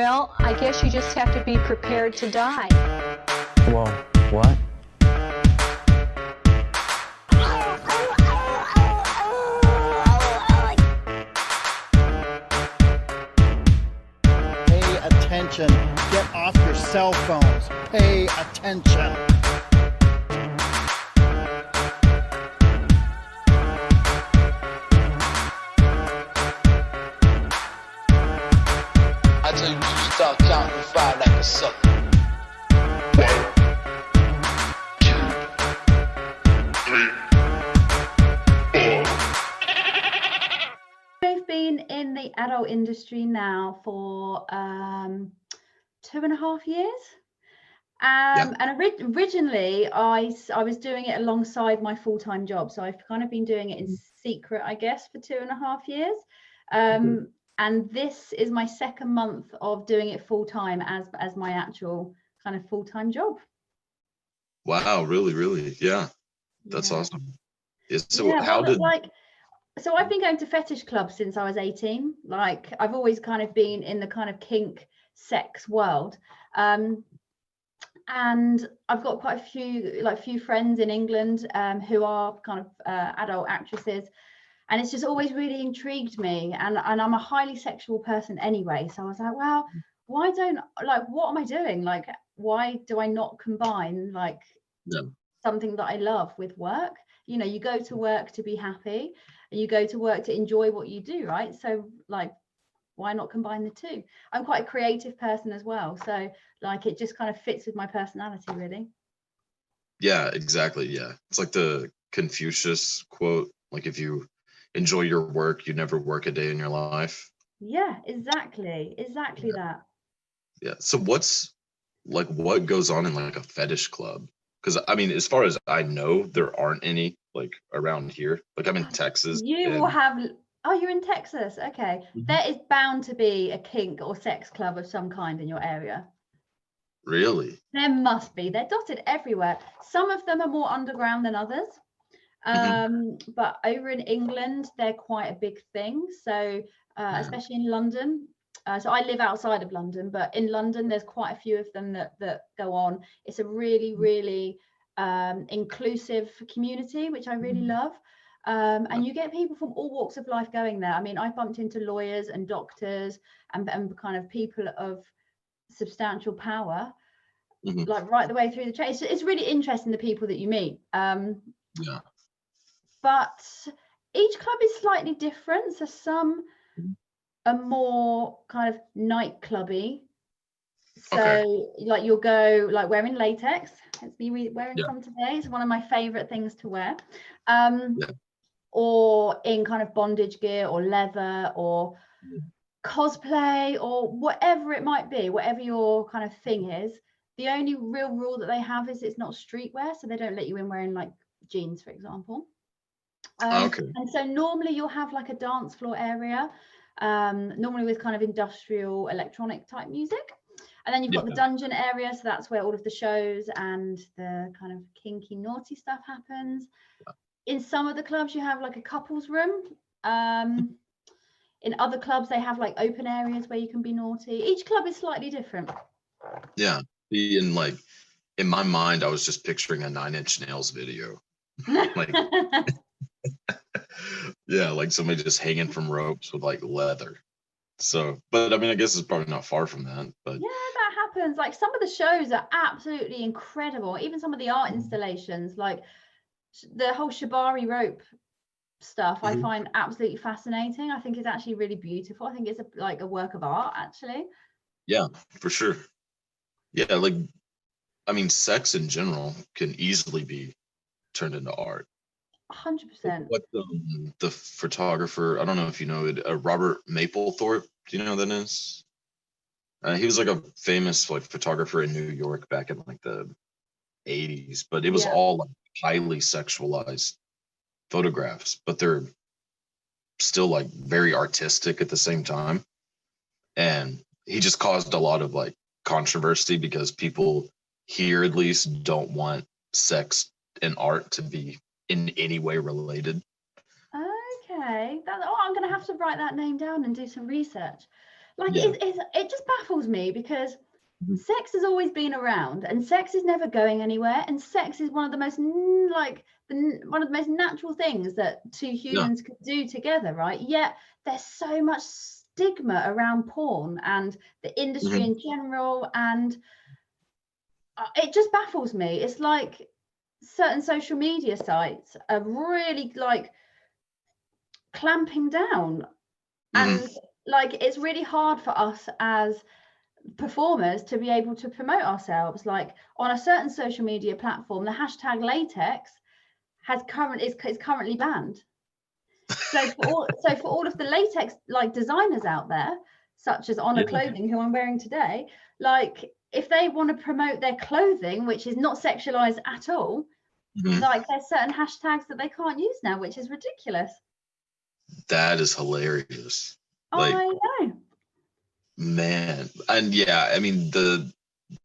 Well, I guess you just have to be prepared to die. Whoa, what? Pay attention. Get off your cell phones. Pay attention. You should start counting to five like a sucker. One, two, three, four. I've been in the adult industry now for um, two and a half years. Um, And ori- originally, I was doing it alongside my full time job. So I've kind of been doing it in secret, I guess, for two and a half years. Um, And this is my second month of doing it full time as, as my actual kind of full time job. Wow, really, really, yeah, that's Yeah. awesome. Yeah, so Yeah, how well, did like so I've been going to fetish clubs since I was 18 like I've always kind of been in the kind of kink sex world um and I've got quite a few like few friends in England um who are kind of uh, adult actresses and it's just always really intrigued me. And and I'm a highly sexual person anyway. So I was like well mm. why don't like what am I doing? Like why do I not combine like something that I love with work? You know you go to mm. work to be happy and you go to work to enjoy what you do right? So like why not combine the two? I'm quite a creative person as well. So like it just kind of fits with my personality really. Yeah, exactly, yeah. It's like the Confucius quote, like if you enjoy your work, you never work a day in your life. yeah exactly exactly that Yeah. So what's like what goes on in like a fetish club? Because I mean, as far as I know, there aren't any like around here. Like I'm in Texas. you will have oh you're in texas okay Mhm. there is bound to be a kink or sex club of some kind in your area really? There must be. They're dotted everywhere. Some of them are more underground than others. Mhm. Um, but over in England, they're quite a big thing. So, uh, Yeah. especially in London. Uh, so I live outside of London, but in London, there's quite a few of them that that go on. It's a really, really um, inclusive community, which I really love. Um, and you get people from all walks of life going there. I mean, I bumped into lawyers and doctors and, and kind of people of substantial power Mhm. like right the way through the chain. It's, it's really interesting the people that you meet. Um, Yeah. But each club is slightly different. So some Mhm. are more kind of nightclubby. So Okay. like you'll go like wearing latex. It's me wearing Yeah. some today. It's one of my favorite things to wear. Um, Yeah. Or in kind of bondage gear or leather or Mhm. cosplay or whatever it might be, whatever your kind of thing is. The only real rule that they have is it's not streetwear, so they don't let you in wearing like jeans, for example. Um, Okay. And so normally you'll have like a dance floor area, um, normally with kind of industrial electronic type music. And then you've got the dungeon area, so that's where all of the shows and the kind of kinky, naughty stuff happens. In some of the clubs, you have like a couples room. Um, in other clubs, they have like open areas where you can be naughty. Each club is slightly different. Yeah. In like in my mind, I was just picturing a nine inch nails video. Like yeah, like somebody just hanging from ropes with like leather. So, but I mean, I guess it's probably not far from that. But Yeah, that happens. Like some of the shows are absolutely incredible. Even some of the art installations, like the whole shibari rope stuff, I Mhm. find absolutely fascinating. I think it's actually really beautiful. I think it's a, like a work of art, actually. yeah, for sure. Yeah, like I mean, sex in general can easily be turned into art. Hundred percent. What um, the photographer? I don't know if you know it. Uh, Robert Mapplethorpe. Do you know who that is? Uh, he was like a famous like photographer in New York back in like the 80s, but it was Yeah. all like highly sexualized photographs, but they're still like very artistic at the same time. And he just caused a lot of like controversy because people here at least don't want sex and art to be in any way related. Okay. That, oh, I'm going to have to write that name down and do some research. like Yeah. it, it, it just baffles me because Mhm. sex has always been around and sex is never going anywhere and sex is one of the most like the, one of the most natural things that two humans could do together right yet there's so much stigma around porn and the industry Mhm. in general and uh, it just baffles me it's like certain social media sites are really like clamping down Mhm. and like it's really hard for us as performers to be able to promote ourselves like on a certain social media platform the hashtag latex has current is, is currently banned so for all so for all of the latex like designers out there such as Honour Yeah. clothing who i'm wearing today like if they want to promote their clothing which is not sexualized at all Mhm. like there's certain hashtags that they can't use now which is ridiculous That is hilarious. Like- i know Man, and yeah, I mean the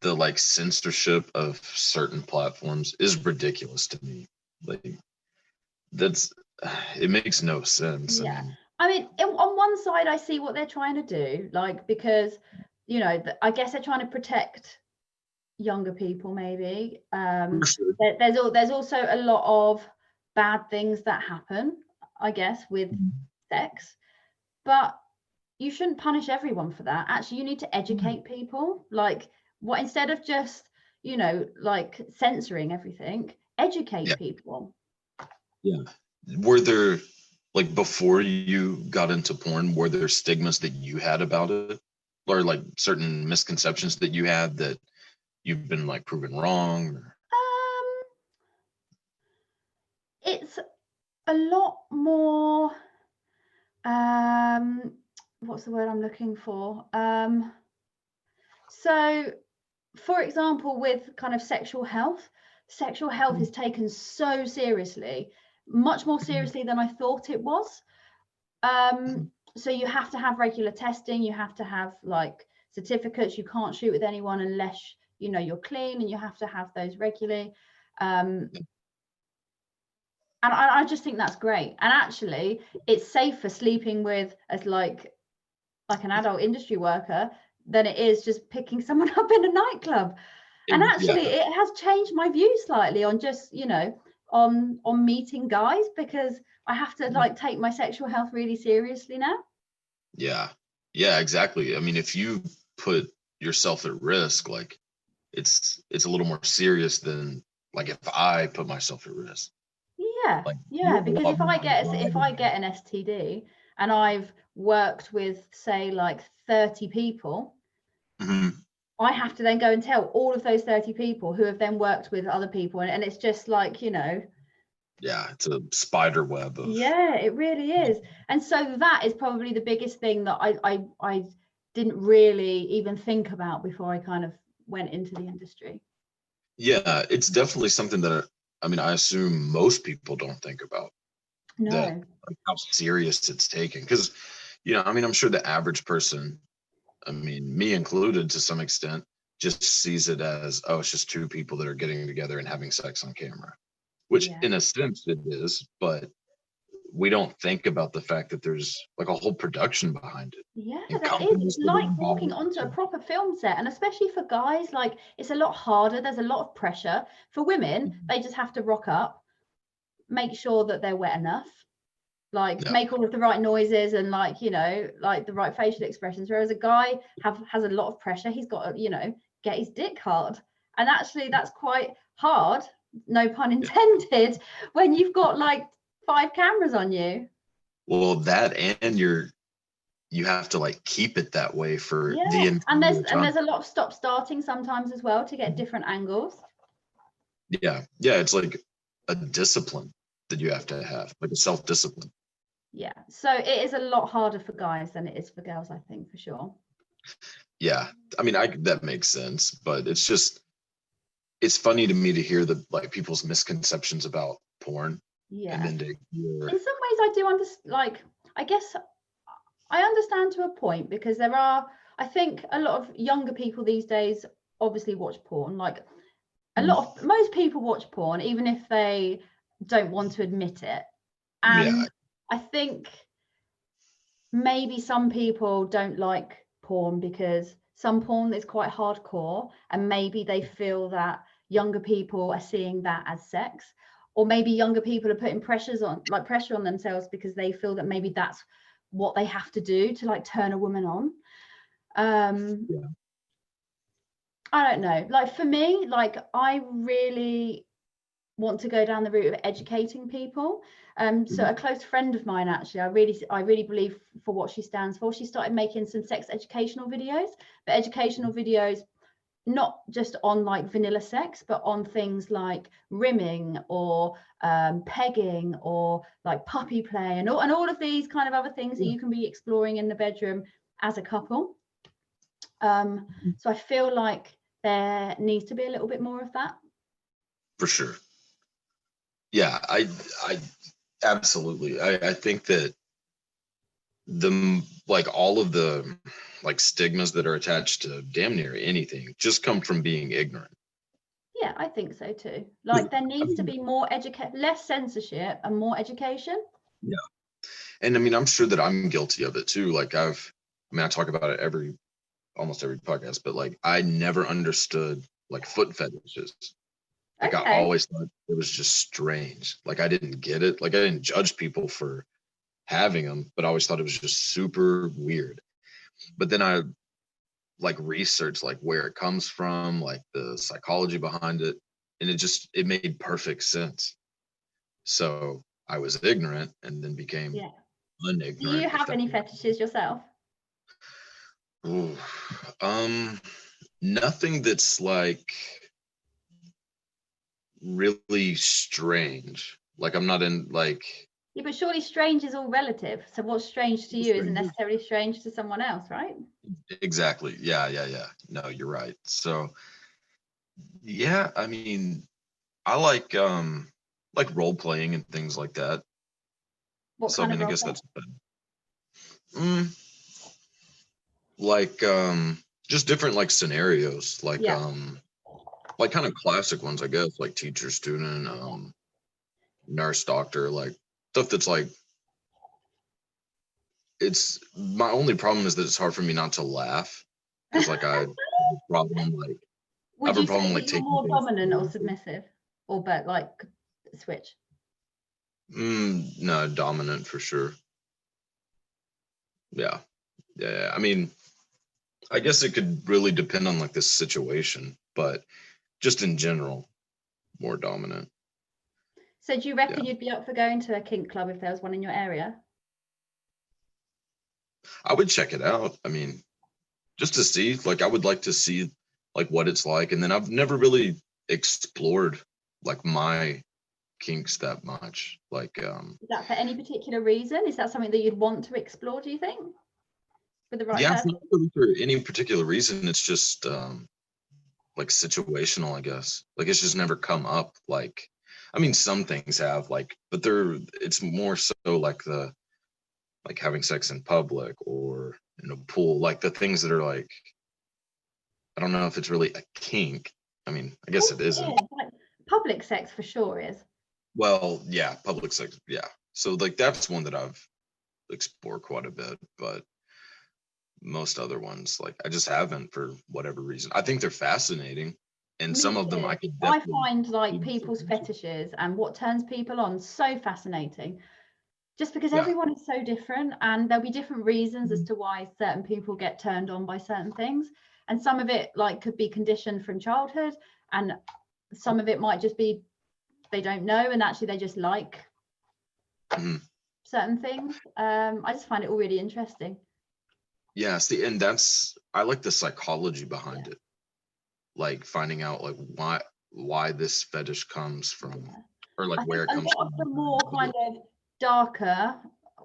the like censorship of certain platforms is ridiculous to me. Like that's it makes no sense. I Yeah. mean, I mean, in- on one side, I see what they're trying to do, like because you know, I guess they're trying to protect younger people, maybe. Um, there, there's al- there's also a lot of bad things that happen, I guess, with Mhm. sex, but you shouldn't punish everyone for that. Actually, you need to educate people. Like, what instead of just you know, like censoring everything, educate people. Yeah. Were there like before you got into porn, were there stigmas that you had about it? Or like certain misconceptions that you had that you've been like proven wrong? Or... Um, it's a lot more. Um, what's the word I'm looking for? Um, so, for example, with kind of sexual health, sexual health is taken so seriously, much more seriously than I thought it was. Um, so you have to have regular testing. You have to have like certificates. You can't shoot with anyone unless you know you're clean, and you have to have those regularly. Um, and I, I just think that's great. And actually, it's safer sleeping with as like like an adult industry worker than it is just picking someone up in a nightclub. And Yeah. actually, it has changed my view slightly on just you know on on meeting guys because I have to Mhm. like take my sexual health really seriously now. Yeah. Yeah, exactly. I mean, if you put yourself at risk, like it's it's a little more serious than like if I put myself at risk. Yeah, Like, yeah. you have a Because if I get if I get an STD and I've worked with say like 30 people, Mhm. I have to then go and tell all of those 30 people who have then worked with other people. And, and it's just like, you know, Yeah, it's a spider web of yeah, it really is. And so that is probably the biggest thing that I I, I didn't really even think about before I kind of went into the industry. yeah, it's definitely something that I mean, I assume most people don't think about No. That- like how serious it's taken. Because, you know, I mean, I'm sure the average person, I mean, me included to some extent, just sees it as, oh, it's just two people that are getting together and having sex on camera, which Yeah. in a sense it is, but we don't think about the fact that there's like a whole production behind it. Yeah, there is. It's like walking onto a proper film set, and especially for guys, like it's a lot harder. There's a lot of pressure. For women, Mhm. they just have to rock up, make sure that they're wet enough, like Yeah. make all of the right noises and like you know, like the right facial expressions. Whereas a guy have has a lot of pressure. He's got to, you know, get his dick hard, and actually that's quite hard. No pun intended. When you've got like five cameras on you. Well, that and you're, you have to like keep it that way for the Yeah, and there's and there's a lot of stop starting sometimes as well to get different angles. yeah, yeah, it's like a discipline that you have to have, like a self discipline. Yeah, so it is a lot harder for guys than it is for girls, I think, for sure. Yeah, I mean, I that makes sense, but it's just it's funny to me to hear the like people's misconceptions about porn, Yeah. and then to hear, In some ways, I do understand. Like, I guess I understand to a point because there are, I think, a lot of younger people these days obviously watch porn. Like, a lot of mm. most people watch porn, even if they don't want to admit it. And Yeah. I think maybe some people don't like porn because some porn is quite hardcore and maybe they feel that younger people are seeing that as sex or maybe younger people are putting pressures on like pressure on themselves because they feel that maybe that's what they have to do to like turn a woman on. Um Yeah. i don't know. Like for me like i really want to go down the route of educating people. Um so a close friend of mine actually i really i really believe for what she stands for. She started making some sex educational videos but educational videos not just on like vanilla sex but on things like rimming or um, pegging or like puppy play and all, and all of these kind of other things that you can be exploring in the bedroom as a couple. Um, so i feel like there needs to be a little bit more of that. For sure. Yeah, I I absolutely. I, I think that the like all of the like stigmas that are attached to damn near anything just come from being ignorant. yeah i think so too like there needs to be more educate less censorship and more education Yeah, And I mean, I'm sure that I'm guilty of it too. Like I've I mean, I talk about it every almost every podcast, but like I never understood like foot fetishes. Like I always thought it was just strange. Like I didn't get it. Like I didn't judge people for having them, but I always thought it was just super weird. But then I like researched like where it comes from, like the psychology behind it, and it just it made perfect sense. So I was ignorant and then became Yeah. unignorant. do you have any fetishes yourself Ooh, um, nothing that's like really strange. Like I'm not in like yeah but surely strange is all relative so what's strange to you isn't necessarily strange to someone else right exactly. Yeah, yeah, yeah. No, you're right. So yeah, I mean, I like um like role playing and things like that. what so I mean, of I guess that's mm, like um just different like scenarios, like Yeah. um like kind of classic ones, I guess, like teacher, student, um nurse, doctor, like stuff that's like it's my only problem is that it's hard for me not to laugh because like I have a problem like would have a problem, like, taking more dominant or submissive or but like switch Mm, no, dominant for sure. Yeah. yeah. Yeah. I mean, I guess it could really depend on like this situation, but just in general, more dominant. so do you reckon you'd be up for going to a kink club if there was one in your area I would check it out. I mean, just to see, like, I would like to see like what it's like. And then I've never really explored like my kinks that much. Like, um, is that for any particular reason is that something that you'd want to explore do you think For the right yeah, person? for any particular reason. It's just um like situational, I guess. Like it's just never come up. Like I mean some things have like, but they're it's more so like the like having sex in public or in a pool, like the things that are like I don't know if it's really a kink. I mean, I guess it course isn't. is, like, public sex for sure is Well, yeah, public sex, yeah. So like that's one that I've explored quite a bit, but most other ones like I just haven't for whatever reason. I think they're fascinating, and Me some of them. I could. I find like people's fetishes and what turns people on so fascinating. Just because Yeah. everyone is so different and there'll be different reasons Mm-hmm. as to why certain people get turned on by certain things. And some of it like could be conditioned from childhood and some of it might just be they don't know and actually they just like Mhm. certain things. Um, I just find it all really interesting. Yeah, see, and that's I like the psychology behind it, like finding out like why why this fetish comes from, or like I where it comes lot from. of the more kind of darker,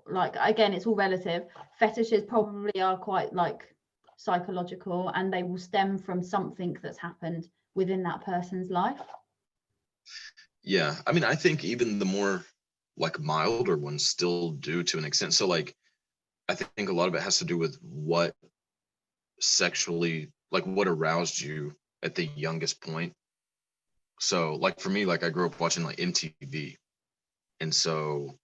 like again, it's all relative. Fetishes probably are quite like psychological, and they will stem from something that's happened within that person's life. Yeah, I mean, I think even the more like milder ones still do to an extent. So like, I think a lot of it has to do with what sexually, like what aroused you at the youngest point. So like for me, like I grew up watching like MTV, and so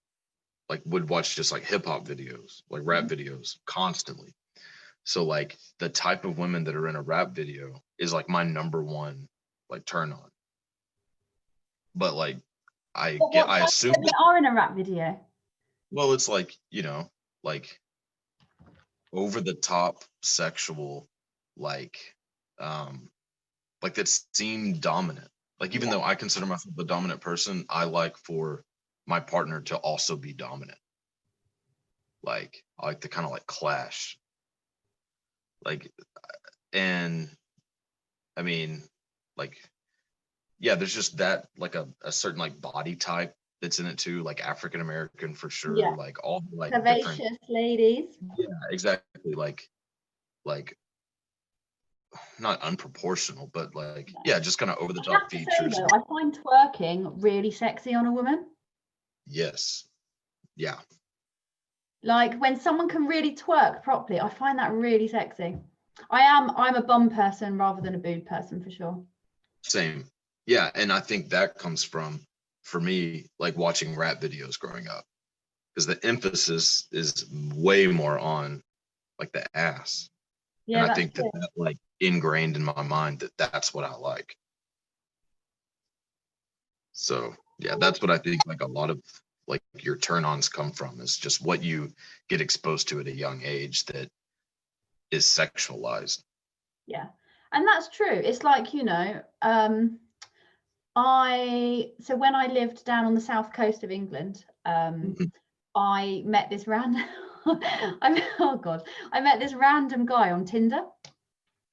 like would watch just like hip hop videos, like rap mm-hmm. videos constantly. So like the type of women that are in a rap video is like my number one like turn on. But like I get I assume women are in a rap video. well it's like, you know, like over the top sexual like um like that seem dominant. Like even though I consider myself the dominant person, I like for my partner to also be dominant. Like I like to kind of like clash. Like and I mean like yeah, there's just that like a, a certain like body type that's in it too, like African American for sure. Yeah. Like all like Curvaceous ladies. yeah, exactly. Like, like, not unproportional, but like, yeah, just kind of over the top say features. though, I find twerking really sexy on a woman. Yes. Yeah. Like when someone can really twerk properly, I find that really sexy. I am I'm a bum person rather than a boob person for sure. Same. Yeah. And I think that comes from, for me, like watching rap videos growing up, because the emphasis is way more on like the ass. Yeah, and I think that, that like ingrained in my mind that that's what I like. So yeah, that's what I think like a lot of like your turn ons come from is just what you get exposed to at a young age that is sexualized. Yeah. And that's true. It's like, you know, um I so when I lived down on the south coast of England, um Mhm. I met this random I oh god, I met this random guy on Tinder.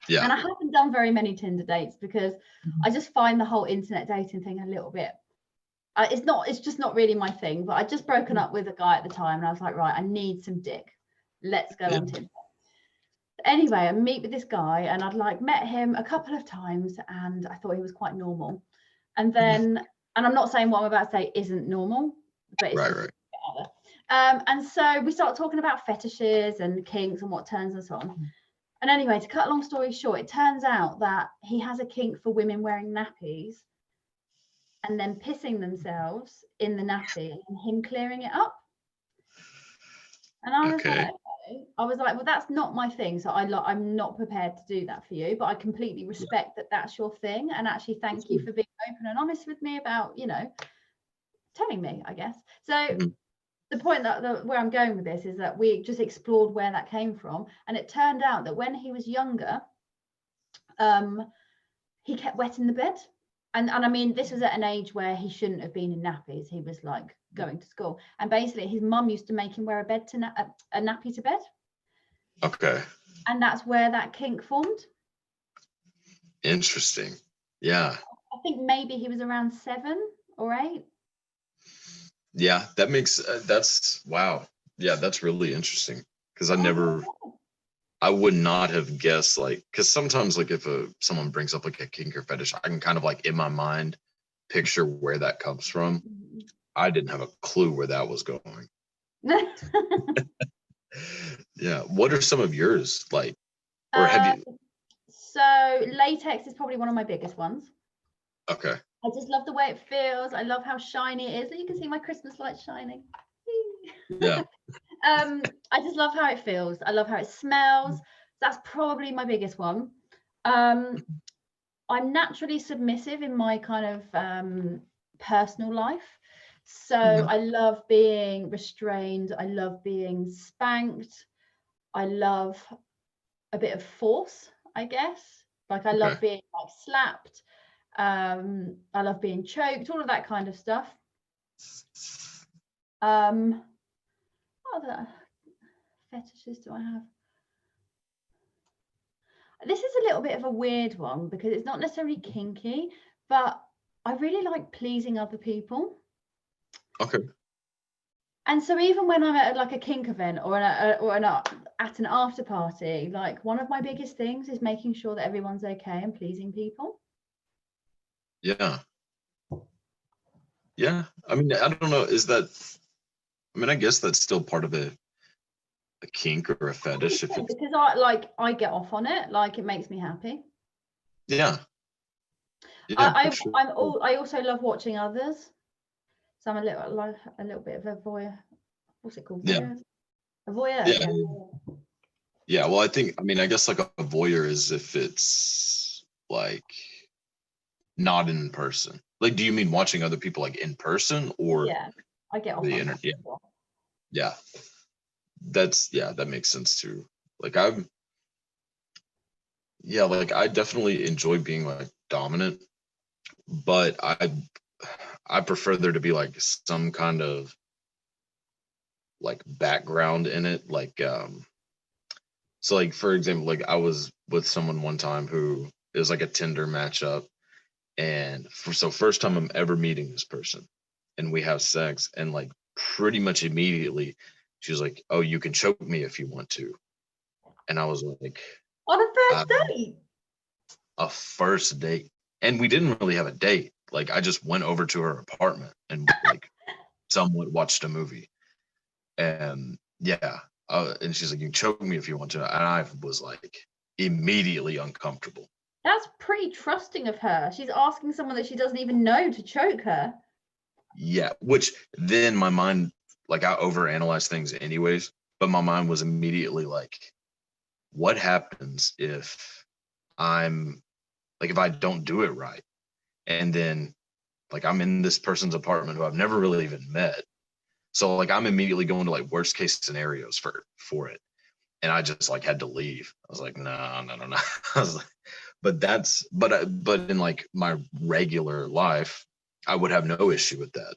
Yeah. And I haven't done very many Tinder dates because I just find the whole internet dating thing a little bit. Uh, it's not. It's just not really my thing. But I'd just broken up with a guy at the time, and I was like, right, I need some dick. Let's go on Tinder. Anyway, I meet with this guy, and I'd like met him a couple of times, and I thought he was quite normal. And then, and I'm not saying what I'm about to say isn't normal, but it's Right, just right. a bit out there. Um, and so we start talking about fetishes and kinks and what turns us on. And anyway, to cut a long story short, it turns out that he has a kink for women wearing nappies and then pissing themselves in the nappy and him clearing it up. And I was Okay. like, okay. I was like, well, that's not my thing. So I lo- I'm not prepared to do that for you, but I completely respect that that's your thing. And actually, thank you for being open and honest with me about, you know, telling me, I guess. So Mhm. the point that, that where I'm going with this is that we just explored where that came from, and it turned out that when he was younger, um, he kept wetting the bed, and and I mean this was at an age where he shouldn't have been in nappies. He was like going to school, and basically his mum used to make him wear a bed to na- a nappy to bed, Okay. and that's where that kink formed. Interesting. Yeah. I think maybe he was around seven or eight. Yeah. That makes, uh, that's, wow. Yeah. That's really interesting because I never, I would not have guessed like, because sometimes like if a, someone brings up like a kink or fetish, I can kind of like in my mind picture where that comes from. I didn't have a clue where that was going. Yeah. What are some of yours like? Or have you? Um, So latex is probably one of my biggest ones. Okay. I just love the way it feels. I love how shiny it is. You can see my Christmas lights shining. Yeah. um, I just love how it feels. I love how it smells. That's probably my biggest one. Um, I'm naturally submissive in my kind of um, personal life. So Mhm. I love being restrained. I love being spanked. I love a bit of force, I guess. Like I love Okay. being like slapped. Um, I love being choked, all of that kind of stuff. Um, what other fetishes do I have? This is a little bit of a weird one because it's not necessarily kinky, but I really like pleasing other people. Okay. And so even when I'm at like a kink event or an, a, or an, at an after party, like one of my biggest things is making sure that everyone's okay and pleasing people. Yeah. Yeah. I mean, I don't know. Is that, I mean, I guess that's still part of a, a kink or a fetish. If it's, because I like I get off on it, like it makes me happy. yeah. Yeah. I, I, sure. I'm all I also love watching others. So I'm a little like a little bit of a voyeur. What's it called? Yeah. Voyeur? A voyeur. Yeah. yeah. Yeah, well, I think I mean I guess like a voyeur is if it's like not in person. Like, do you mean watching other people like in person or Yeah, I get the internet, yeah. yeah? That's yeah, that makes sense too. Like I'm yeah, like I definitely enjoy being like dominant, but I I prefer there to be like some kind of like background in it. Like um so like for example, like I was with someone one time who it was like a Tinder matchup. And for, so first time I'm ever meeting this person and we have sex and like pretty much immediately she was like, Oh, you can choke me if you want to. And I was like, On a first Um, date. a first date. And we didn't really have a date. Like i just went over to her apartment and like somewhat watched a movie. And yeah uh, and she's like you can choke me if you want to. And i was like immediately uncomfortable That's pretty trusting of her. She's asking someone that she doesn't even know to choke her. yeah which then my mind like i overanalyze things anyways but my mind was immediately like what happens if i'm like if i don't do it right? And then like i'm in this person's apartment who i've never really even met. So like i'm immediately going to like worst case scenarios for for it. And i just like had to leave. I was like no no no no. I was like but that's but I, but in like my regular life i would have no issue with that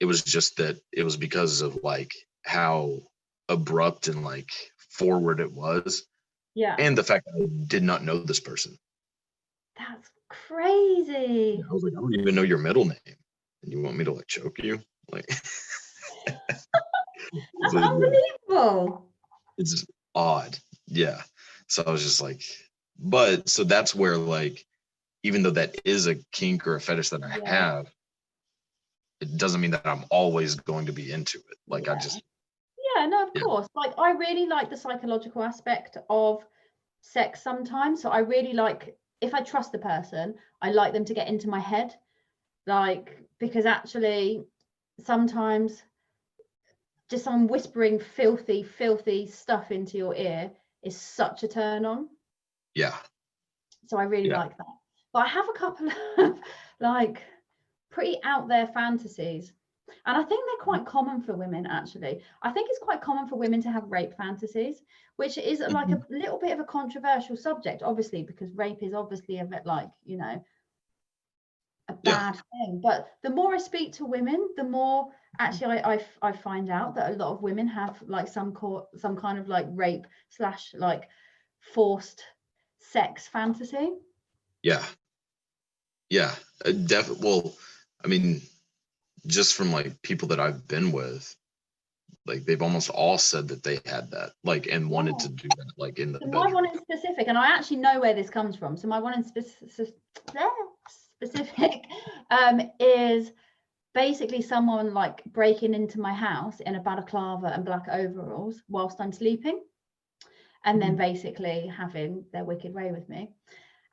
it was just that it was because of like how abrupt and like forward it was Yeah, and the fact that i did not know this person that's crazy. I was like, I don't even know your middle name. And you want me to like choke you? Like That's like, unbelievable. it's odd. Yeah. So I was just like, but so that's where like, even though that is a kink or a fetish that I Yeah. have, it doesn't mean that I'm always going to be into it. Like I just Yeah, no, of Yeah. course. Like I really like the psychological aspect of sex sometimes. So I really like if I trust the person, I like them to get into my head. Like because actually sometimes just someone whispering filthy, filthy stuff into your ear is such a turn on. Yeah. So I really Yeah. like that. But I have a couple of like pretty out there fantasies. And I think they're quite mm-hmm. common for women, actually. I think it's quite common for women to have rape fantasies, which is like a mm-hmm. little bit of a controversial subject, obviously, because rape is obviously a bit like, you know, a Yeah. bad thing. But the more I speak to women, the more actually I I find out that a lot of women have like some co- some kind of like rape slash like forced sex fantasy. Yeah. Yeah. Uh, def- well, I mean, just from like people that I've been with, like they've almost all said that they had that, like, and wanted Yeah. to do that, like in the So my one in specific, and I actually know where this comes from. So my one in spec- specific um, is basically someone like breaking into my house in a balaclava and black overalls whilst I'm sleeping, and then basically having their wicked way with me.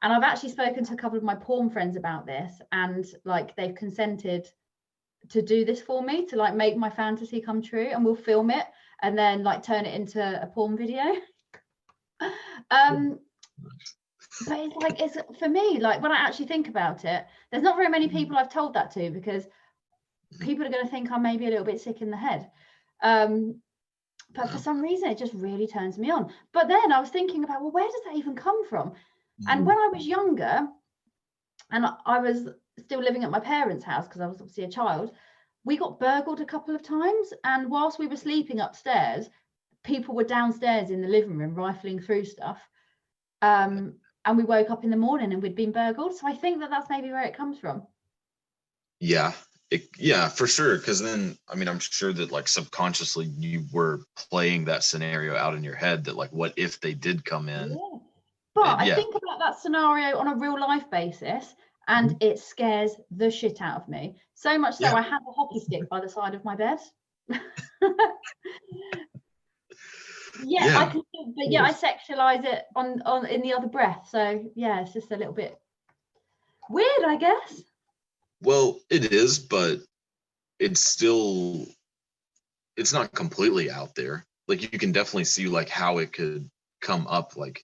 And I've actually spoken to a couple of my porn friends about this, and like they've consented to do this for me to like make my fantasy come true, and we'll film it and then like turn it into a porn video. um but it's like it's for me like when i actually think about it there's not very many people i've told that to because people are going to think i'm maybe a little bit sick in the head. Um but for some reason it just really turns me on. But then i was thinking about well where does that even come from? And when i was younger and I- i was still living at my parents house because i was obviously a child we got burgled a couple of times. And whilst we were sleeping upstairs people were downstairs in the living room rifling through stuff. Um, and we woke up in the morning and we'd been burgled. So i think that that's maybe where it comes from. Yeah. It, yeah, for sure. Cause then, I mean, I'm sure that like subconsciously you were playing that scenario out in your head that like, what if they did come in? Yeah. But And I think about that scenario on a real life basis and mm-hmm. it scares the shit out of me. So much so Yeah. I have a hockey stick by the side of my bed. yeah, I can but yeah, I sexualize it on on in the other breath. So yeah, it's just a little bit weird, I guess. Well, it is, but it's still, it's not completely out there. like you can definitely see like how it could come up like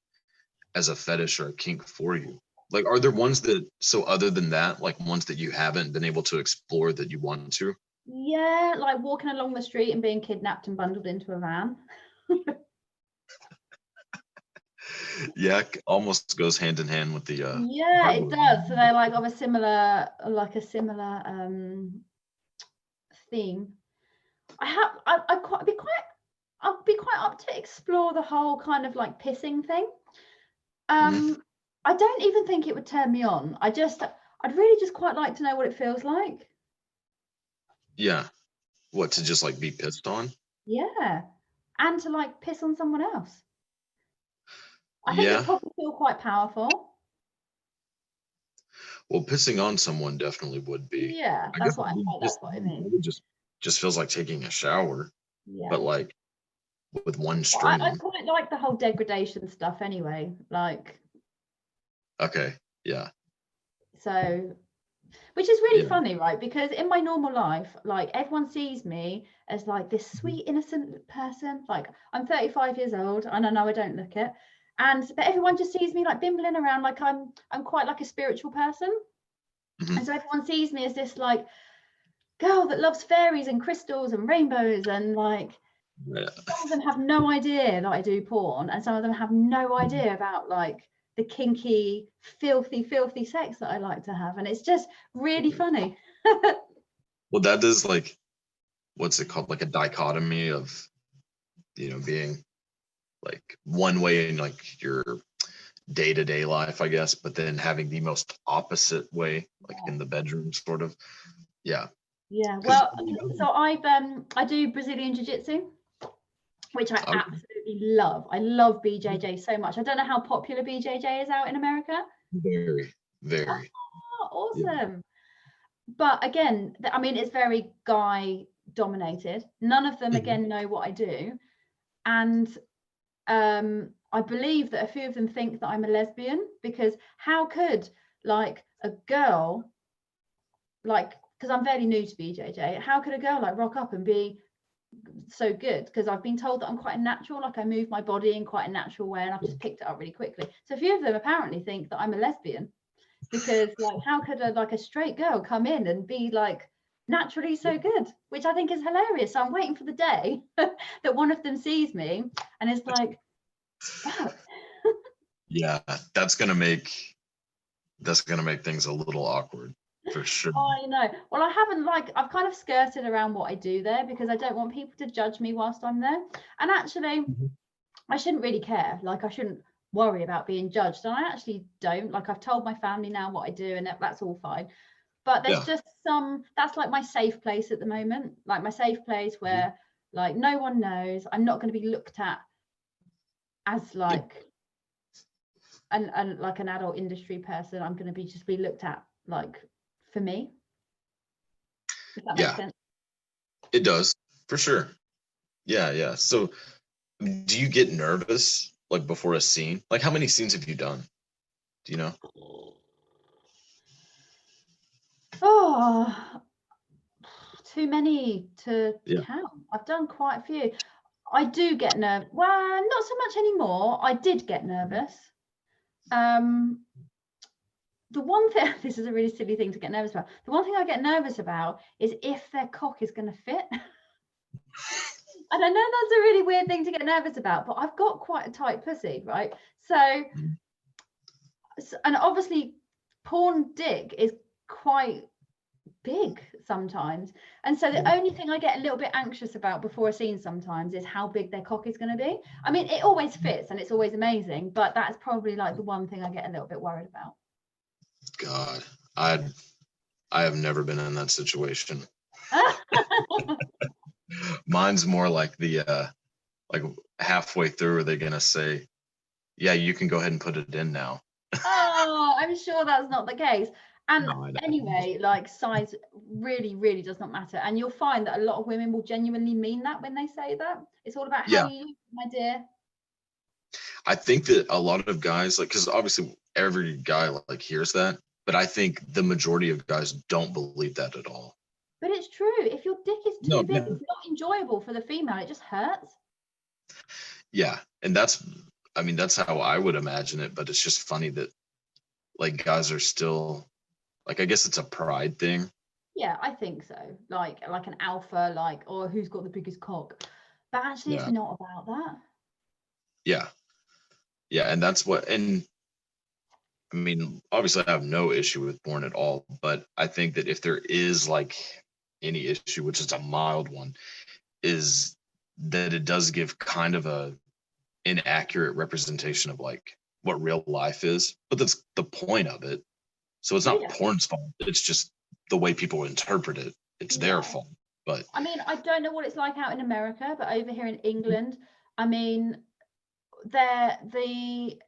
as a fetish or a kink for you. Like, are there ones that so other than that, like ones that you haven't been able to explore that you want to? Yeah, like walking along the street and being kidnapped and bundled into a van. Yeah, almost goes hand in hand with the uh Yeah, it does. So they're like of a similar, like a similar um theme. I have, I, I quite be quite, I'll be quite up to explore the whole kind of like pissing thing. Um, I don't even think it would turn me on. I just, I'd really just quite like to know what it feels like. yeah. What to just like be pissed on? Yeah, and to like piss on someone else. I think Yeah. it probably feel quite powerful. Well, pissing on someone definitely would be. Yeah, I that's what I, it that's what I mean. it just just feels like taking a shower, Yeah. but like with one Well, stream. I, I quite like the whole degradation stuff anyway. Like, Okay. Yeah. so, which is really Yeah. funny, right? Because in my normal life, like everyone sees me as like this Mm-hmm. sweet, innocent person. Like, I'm 35 years old and I know I don't look it. And but everyone just sees me like bimbling around like I'm I'm quite like a spiritual person. Mhm. And so everyone sees me as this like girl that loves fairies and crystals and rainbows and like Yeah. some of them have no idea that I do porn, and some of them have no idea about like the kinky, filthy, filthy sex that I like to have, and it's just really funny. Well, that is like, what's it called? Like a dichotomy of, you know, being like one way in like your day to day life, I guess, but then having the most opposite way, like in the bedroom, sort of. Yeah. Yeah. well, so I've um I do Brazilian jiu-jitsu, which I Okay. absolutely love. I love BJJ so much. I don't know how popular BJJ is out in America. Very, very. Oh, awesome. But again, I mean, it's very guy dominated. None of them, Mhm. again, know what I do. And um, I believe that a few of them think that I'm a lesbian because how could, like, a girl, like, because I'm fairly new to BJJ, how could a girl, like, rock up and be so good? Because I've been told that I'm quite a natural, like, I move my body in quite a natural way and I've just picked it up really quickly. So a few of them apparently think that I'm a lesbian because like how could a like a straight girl come in and be like naturally so good which i think is hilarious. So i'm waiting for the day that one of them sees me and is like. Yeah. That's going to make, that's going to make things a little awkward for sure. Oh, i know. Well i haven't like i've kind of skirted around what i do there because i don't want people to judge me whilst i'm there. And actually mm-hmm. i shouldn't really care. Like i shouldn't worry about being judged. And i actually don't. Like i've told my family now what i do and that- that's all fine but there's Yeah. just some that's like my safe place at the moment like my safe place mm-hmm. where like no one knows i'm not going to be looked at as like an, an like an adult industry person i'm going to be just be looked at like for me that Yeah. sense It does for sure. Yeah, yeah. So, do you get nervous like before a scene? Like, how many scenes have you done? Do you know? Oh, too many to Yeah. count. I've done quite a few. I do get nervous. Well, not so much anymore. I did get nervous. Um, the one thing, this is a really silly thing to get nervous about. The one thing I get nervous about is if their cock is going to fit. And I know that's a really weird thing to get nervous about, but I've got quite a tight pussy, right? So, Mhm. and obviously, porn dick is quite big sometimes. And so, the only thing I get a little bit anxious about before a scene sometimes is how big their cock is going to be. I mean, it always fits and it's always amazing, but that's probably like the one thing I get a little bit worried about. God, I, I have never been in that situation. Mine's more like the, uh, like halfway through, are they gonna say, "Yeah, you can go ahead and put it in now"? oh, I'm sure that's not the case. And No, anyway, like size really, really does not matter. And you'll find that a lot of women will genuinely mean that when they say that. It's all about how Yeah. you look, my dear. I think that a lot of guys, like, because obviously every guy like hears that, but I think the majority of guys don't believe that at all. But it's true. If your dick is too No, big, no. it's not enjoyable for the female. It just hurts. yeah and that's i mean that's how i would imagine it but it's just funny that like guys are still like i guess it's a pride thing Yeah, I think so. Like like an alpha, like or who's got the biggest cock. But actually, Yeah. it's not about that. yeah yeah and that's what and i mean obviously i have no issue with porn at all but i think that if there is like any issue which is a mild one is that it does give kind of a inaccurate representation of like what real life is but that's the point of it so it's not Yeah. porn's fault it's just the way people interpret it it's Yeah. their fault but I mean, I don't know what it's like out in America, but over here in England, I mean, there the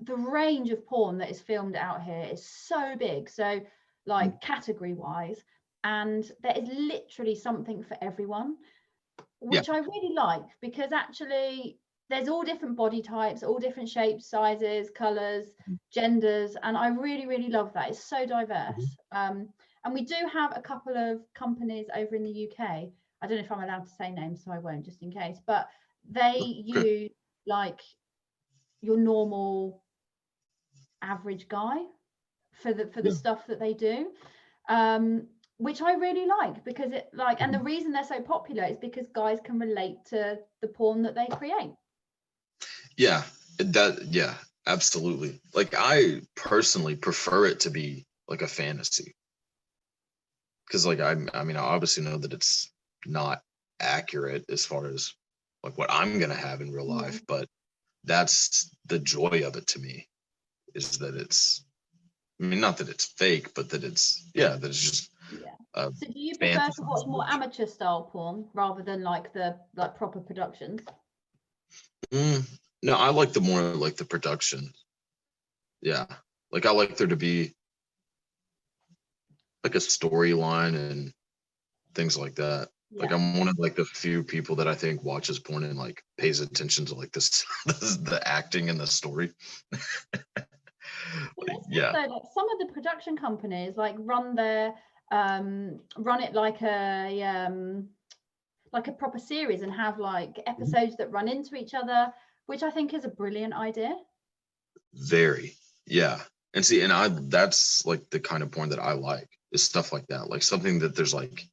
the range of porn that is filmed out here is so big. So, like mm. category wise, and there is literally something for everyone, Yeah. which I really like because actually there's all different body types, all different shapes, sizes, colors, genders, and I really, really love that. It's so diverse. Um, and we do have a couple of companies over in the UK. I don't know if I'm allowed to say names, so I won't just in case. But they use like your normal average guy for the for the Yeah. stuff that they do. Um, which I really like because it like and the Mm-hmm. reason they're so popular is because guys can relate to the porn that they create. Yeah, that yeah, absolutely. Like I personally prefer it to be like a fantasy. Cuz like I I mean I obviously know that it's not accurate as far as like what I'm going to have in real life, but that's the joy of it to me is that it's I mean not that it's fake, but that it's yeah, that it's just Yeah. uh, So do you prefer to watch more amateur style porn rather than like the like proper productions? Mm, no, I like the more like the production. Yeah. Like I like there to be like a storyline and things like that. Like I'm one of like the few people that I think watches porn and like pays attention to like this, the acting and the story. Like, yeah. also, like some of the production companies like run their um run it like a um like a proper series and have like Mm-hmm. episodes that run into each other, which I think is a brilliant idea. Very. Yeah. And see, and I that's like the kind of porn that I like is stuff like that. Like something that there's like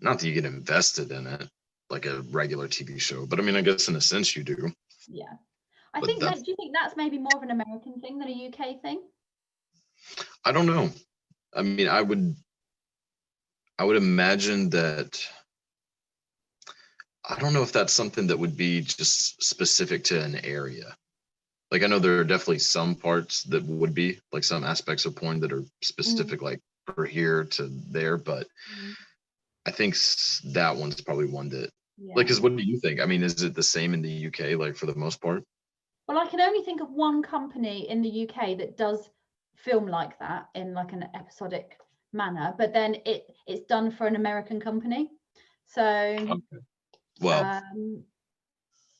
not that you get invested in it like a regular TV show, but I mean I guess in a sense you do. Yeah. I But think that that's- do you think that's maybe more of an American thing than a UK thing? I don't know. I mean, I would I would imagine that I don't know if that's something that would be just specific to an area. Like I know there are definitely some parts that would be like some aspects of porn that are specific like for here to there, but Mhm. I think that one's probably one that Yeah. like cuz what do you think? I mean, is it the same in the UK like for the most part? Well, I can only think of one company in the UK that does film like that in like an episodic manner, but then it it's done for an American company. So, Okay. Well, um,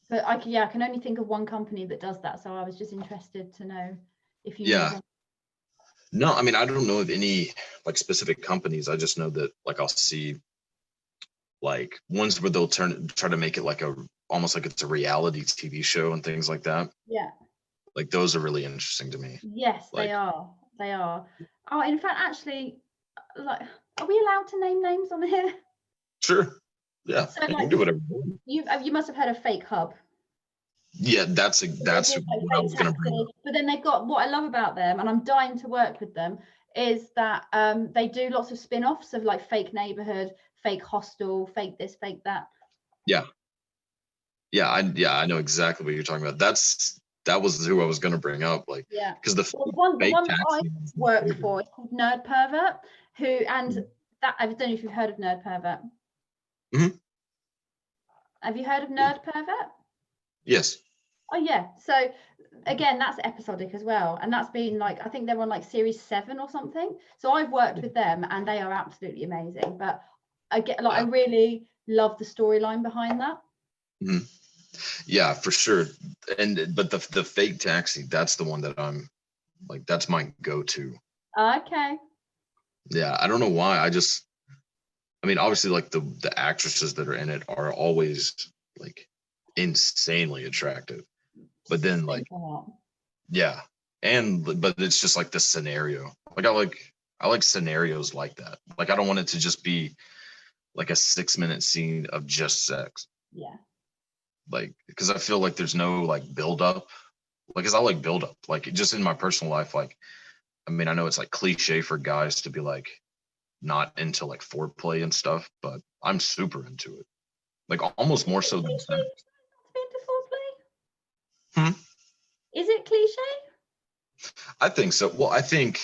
but I can yeah, I can only think of one company that does that. So I was just interested to know if you. Yeah. No, I mean I don't know of any like specific companies. I just know that like I'll see like ones where they'll turn try to make it like a almost like it's a reality TV show and things like that. Yeah. Like those are really interesting to me. Yes, Like- they are. They are. Oh, in fact, actually, like, are we allowed to name names on here? Sure. Yeah. So, you can do whatever. You uh, you must have heard of Fake Hub. Yeah, that's a, that's They're what I was gonna bring. up. But then they've got what I love about them, and I'm dying to work with them, is that um, they do lots of spin-offs of like fake neighborhood, fake hostel, fake this, fake that. Yeah, I yeah, I know exactly what you're talking about. That's that was who I was gonna bring up. Like Yeah. because the Well, one, the fake one that I taxi worked for is called Nerd Pervert, who and Mhm. that I don't know if you've heard of Nerd Pervert. Mhm. Have you heard of Nerd Pervert? Yes. Oh yeah. So again, that's episodic as well, and that's been like I think they're on like series seven or something. So I've worked with them, and they are absolutely amazing. But I get like I really love the storyline behind that. Hmm. Yeah, for sure. And but the the fake taxi, that's the one that I'm like that's my go-to. Okay. Yeah, I don't know why. I just I mean, obviously like the the actresses that are in it are always like insanely attractive. But then like yeah. And but it's just like the scenario. Like I like I like scenarios like that. Like I don't want it to just be like a six minute scene of just sex. Yeah. Like because I feel like there's no like build up. Like cause I like build up. Like just in my personal life, like I mean, I know it's like cliche for guys to be like not into like foreplay and stuff, but I'm super into it. Like almost more so than sex. Hmm? Is it cliche? I think so. Well, I think,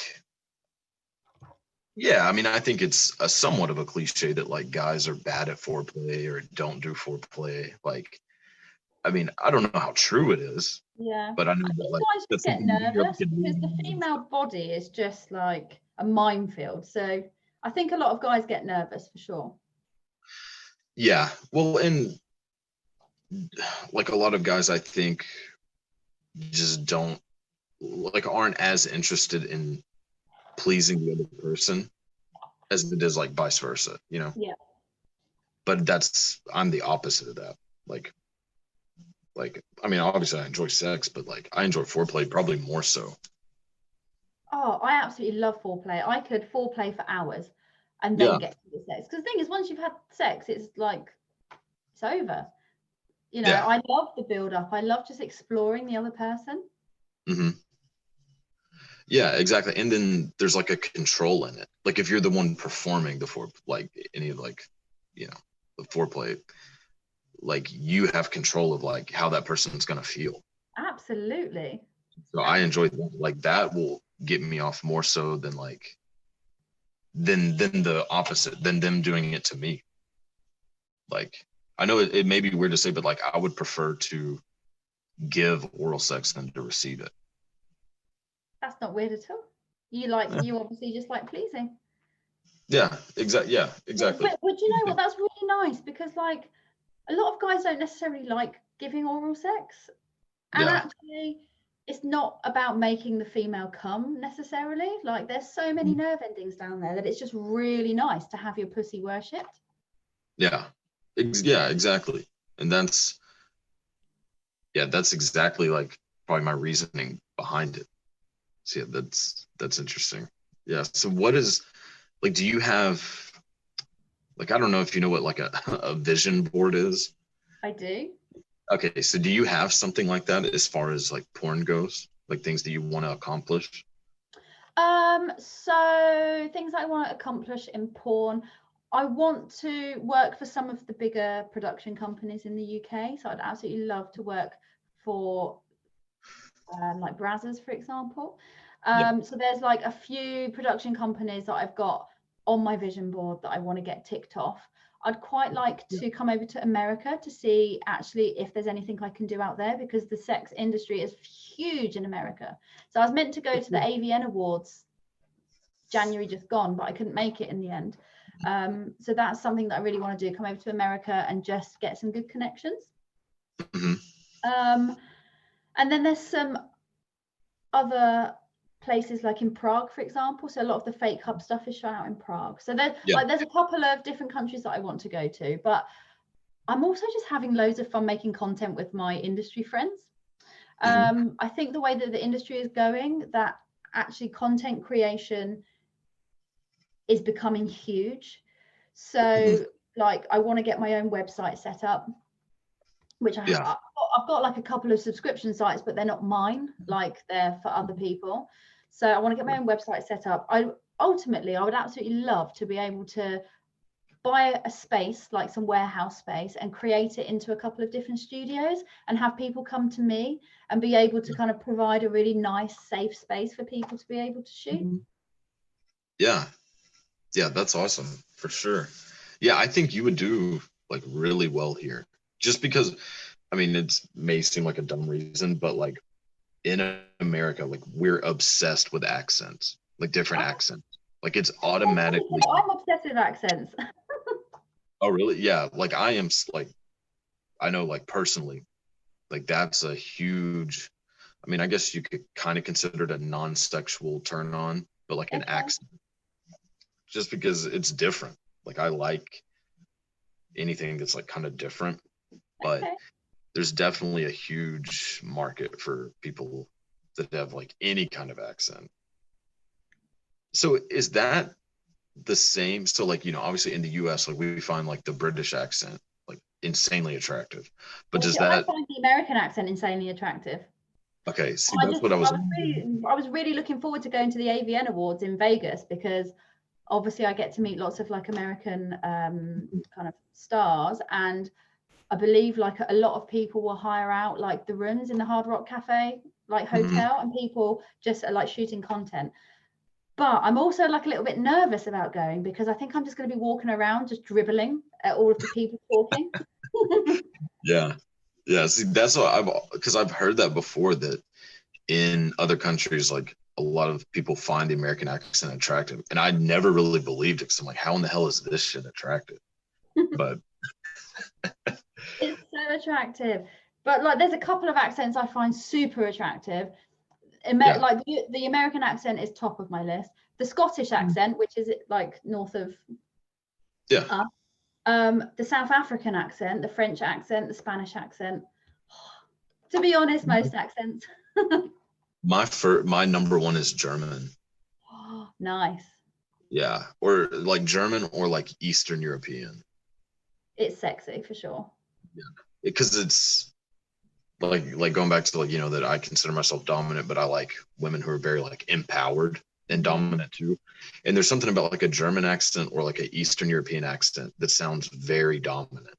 yeah, I mean, I think it's a somewhat of a cliche that like guys are bad at foreplay or don't do foreplay. Like, I mean, I don't know how true it is, Yeah. but I know I that like just get something you hear, nervous because the female body is just like a minefield. So I think a lot of guys get nervous for sure. Yeah. Well, and like a lot of guys, I think just don't like aren't as interested in pleasing the other person as it is like vice versa, you know? Yeah. But that's I'm the opposite of that. Like like I mean obviously I enjoy sex, but like I enjoy foreplay probably more so. Oh, I absolutely love foreplay. I could foreplay for hours and then Yeah. get to the sex. Because the thing is, once you've had sex, it's like it's over. You know, Yeah. I love the build up. I love just exploring the other person. Mm-hmm. Yeah, exactly. And then there's like a control in it. Like if you're the one performing the fore, like any like, you know, the foreplay, like you have control of like how that person's gonna feel. Absolutely. So I enjoy that. Like that will get me off more so than like than than the opposite, than them doing it to me. Like I know it, it may be weird to say, but like I would prefer to give oral sex than to receive it. That's not weird at all. You like Yeah. you obviously just like pleasing. Yeah, exactly. Yeah, exactly. But, but you know what? That's really nice because like a lot of guys don't necessarily like giving oral sex, and Yeah. actually, it's not about making the female come necessarily. Like there's so many Mm. nerve endings down there that it's just really nice to have your pussy worshipped. Yeah. Ex- yeah, exactly. And that's yeah, that's exactly like probably my reasoning behind it. So yeah, that's that's interesting. Yeah. So what is like do you have like I don't know if you know what like a, a vision board is. I do. Okay, so do you have something like that as far as like porn goes? Like things that you want to accomplish? Um, so things I want to accomplish in porn. I want to work for some of the bigger production companies in the UK. So I'd absolutely love to work for um, like Brazzers, for example. Yeah. Um, so there's like a few production companies that I've got on my vision board that I want to get ticked off. I'd quite like to come over to America to see actually if there's anything I can do out there because the sex industry is huge in America. So I was meant to go to the AVN Awards January just gone, but I couldn't make it in the end. Um, so that's something that I really want to do come over to America and just get some good connections. Mhm. Um, and then there's some other places like in Prague, for example. So a lot of the fake hub stuff is shot out in Prague. So there, Yeah. like, there's a couple of different countries that I want to go to, but I'm also just having loads of fun making content with my industry friends. Um, I think the way that the industry is going, that actually content creation is becoming huge. So, Mhm. like, I want to get my own website set up, which I. Yeah. I've I've got like a couple of subscription sites, but they're not mine. Like, they're for other people. So, I want to get my own website set up. I ultimately, I would absolutely love to be able to buy a space like some warehouse space and create it into a couple of different studios and have people come to me and be able to kind of provide a really nice safe space for people to be able to shoot mm-hmm. Yeah. Yeah, that's awesome for sure. Yeah, I think you would do like really well here. Just because I mean it may seem like a dumb reason, but like in America, like we're obsessed with accents, like different Oh. accents. Like it's automatically i'm obsessed with accents Oh, really? Yeah. Like I am like, I know like personally, like that's a huge, I mean, I guess you could kind of consider it a non sexual turn on, but like an accent, just because it's different. Like I like anything that's like kind of different, but Okay. There's definitely a huge market for people that have like any kind of accent. So is that the same? So like, you know, obviously in the US, like we find like the British accent like insanely attractive. But does See, I that find the American accent insanely attractive. okay, see I that's just- what I was really, I was really looking forward to going to the AVN Awards in Vegas because obviously I get to meet lots of like American um, kind of stars, and I believe like a lot of people will hire out like the rooms in the Hard Rock Cafe, like Mhm. hotel, and people just are like shooting content. But I'm also like a little bit nervous about going because I think I'm just going to be walking around just dribbling at all of the people talking. Yeah. Yeah. See, that's what I've because I've heard that before that in other countries, like a lot of people find the American accent attractive. And I never really believed it because I'm like, how in the hell is this shit attractive? But attractive but like there's a couple of accents i find super attractive Amer- Yeah. like the, the american accent is top of my list the scottish accent which is like north of Yeah. us. um the south african accent the french accent the spanish accent to be honest most accents my fir- my number one is German. nice Yeah. Or like German or like Eastern European. it's sexy for sure Because it's like like going back to like, you know, that I consider myself dominant, but I like women who are very like empowered and dominant too. And there's something about like a German accent or like an Eastern European accent that sounds very dominant.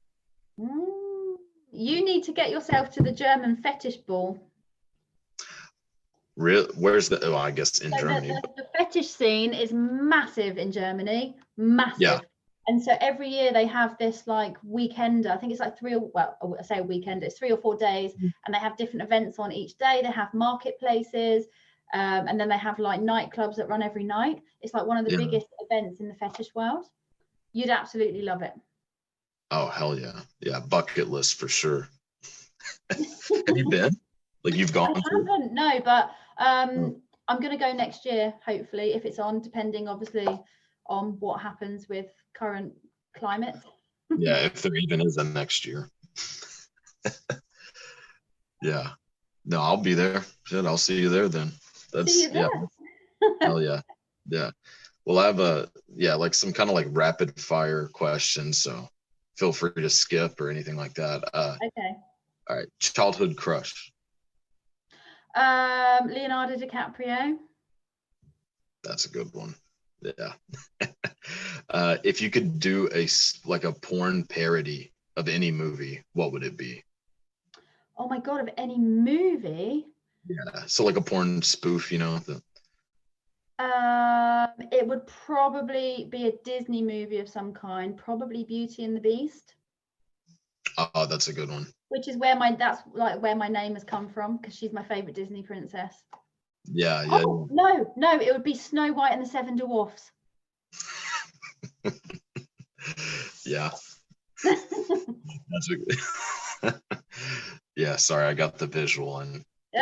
Mm, you need to get yourself to the german fetish ball Real where's the oh I guess in So the- Germany. The, the fetish scene is massive in Germany, massive. Yeah. And so every year they have this like weekend. I think it's like three or well, I say a weekend. It's three or four days, Mm. and they have different events on each day. They have marketplaces, um, and then they have like nightclubs that run every night. It's like one of the Yeah. biggest events in the fetish world. You'd absolutely love it. Oh hell yeah. Yeah, bucket list for sure. Have you been? Like you've gone it? haven't, no, but um, Oh. I'm going to go next year, hopefully, if it's on, depending obviously on what happens with current climate. Yeah, if there even is a next year. yeah. No, I'll be there. Shit, I'll see you there then. That's yeah. Hell yeah. Yeah. Well, I have a yeah, like some kind of like rapid fire questions. So feel free to skip or anything like that. Uh Okay. all right. Childhood crush. Um, Leonardo DiCaprio. That's a good one. Yeah. uh if you could do a like a porn parody of any movie, what would it be? Oh my god, of any movie. Yeah. So like a porn spoof, you know, the Um, it would probably be a Disney movie of some kind, probably Beauty and the Beast, oh, that's a good one. which is where my that's like where my name has come from because she's my favorite Disney princess. Yeah, yeah. Oh no, no, it would be Snow White and the Seven Dwarfs. yeah. That's a yeah, sorry, I got the visual and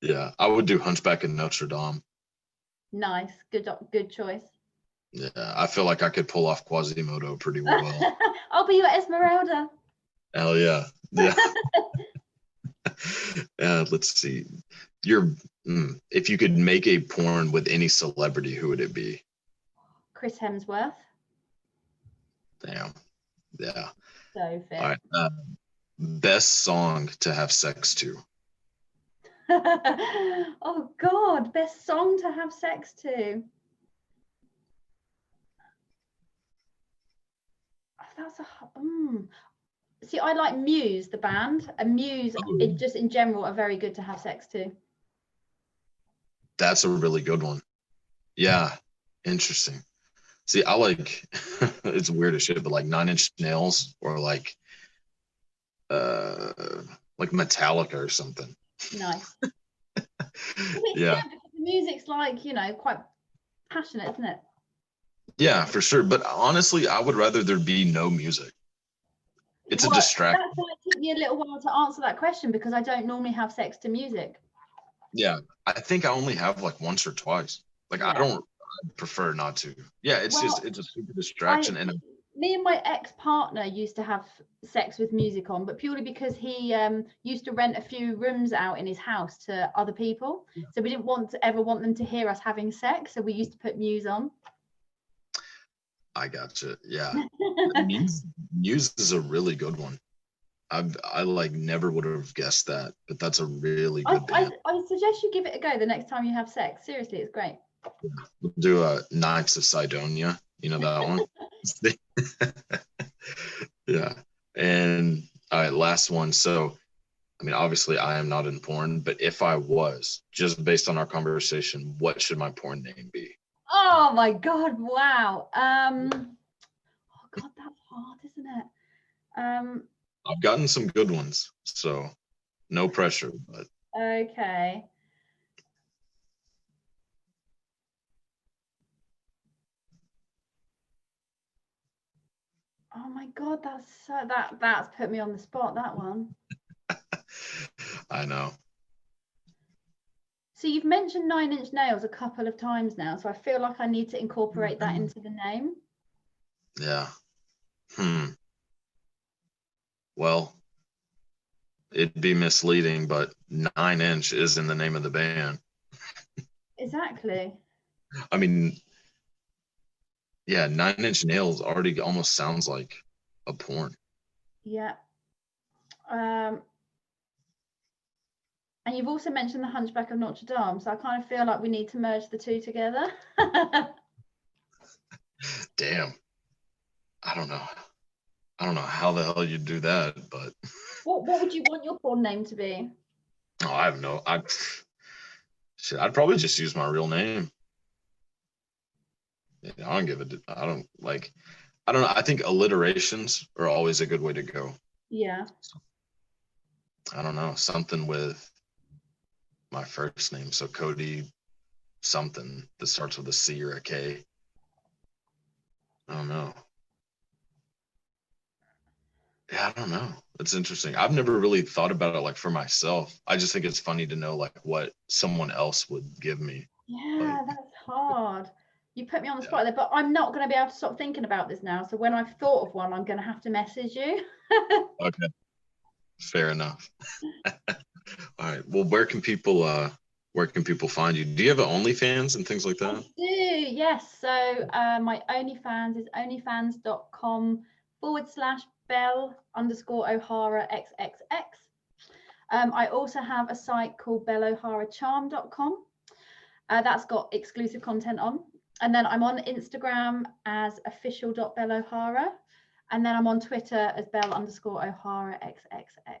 yeah, I would do Hunchback in Notre Dame. nice, good, good choice. Yeah, I feel like I could pull off Quasimodo pretty well. I'll be your Esmeralda. Hell yeah. Yeah. uh, let's see. You're mm, if you could make a porn with any celebrity, who would it be? Chris Hemsworth. Damn. Yeah. So fit. All right. Uh, best song to have sex to. oh God, best song to have sex to. That's a mm. See. I like Muse, the band, and Muse, Oh. it just in general, are very good to have sex to. That's a really good one. Yeah. Interesting. See, I like it's weird as shit, but like nine inch nails or like uh like Metallica or something. Nice. Yeah. the music's like you know quite passionate, isn't it? Yeah, for sure. But honestly, I would rather there be no music. It's a distraction. That's why it took me a little while to answer that question because I don't normally have sex to music. Yeah. I think I only have like once or twice. Like I don't I prefer not to. Yeah, it's just it's a super distraction and me and my ex-partner used to have sex with music on but purely because he um, used to rent a few rooms out in his house to other people so we didn't want to ever want them to hear us having sex so we used to put muse on I gotcha. Yeah. Muse, Muse is a really good one. I I like never would have guessed that, but that's a really I, good I, band. I suggest you give it a go the next time you have sex seriously it's great We'll do a Knights of Cydonia. You know that one? yeah. And all right, last one. So, I mean, obviously, I am not in porn, but if I was, just based on our conversation, what should my porn name be? Oh my god wow um oh god that's hard isn't it um I've gotten some good ones, so no pressure. But okay oh my god that's so that that's put me on the spot that one I know. So you've mentioned nine inch nails a couple of times now so i feel like i need to incorporate that into the name Yeah. Hmm. Well, it'd be misleading, but Nine Inch is in the name of the band. exactly I mean, yeah, Nine Inch Nails already almost sounds like a porn. yeah um and you've also mentioned the hunchback of notre dame so i kind of feel like we need to merge the two together Damn. I don't know. I don't know how the hell you'd do that, but what, what would you want your porn name to be oh, I have no. I shit. I'd probably just use my real name. Yeah, I don't give a. I don't like. I don't know. I think alliterations are always a good way to go. yeah I don't know, something with my first name. So Cody something that starts with a C or a K. I don't know. Yeah, I don't know. It's interesting. I've never really thought about it like for myself. I just think it's funny to know like what someone else would give me. Yeah, Like- that's hard. You put me on the Yeah. spot there, but I'm not going to be able to stop thinking about this now. So when I've thought of one, I'm going to have to message you. Okay. Fair enough. All right. Well, where can people uh where can people find you? Do you have OnlyFans and things like that? I do, yes. So uh, my OnlyFans is onlyfans.com forward slash belle underscore O'Hara XXX. Um, I also have a site called belleoharacharm.com. Uh, that's got exclusive content on. And then I'm on Instagram as official.belleohara. And then I'm on Twitter as belle underscore O'Hara XXX.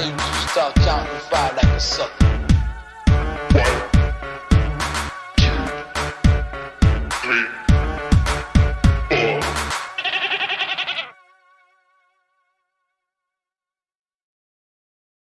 I you, start counting five like a sucker.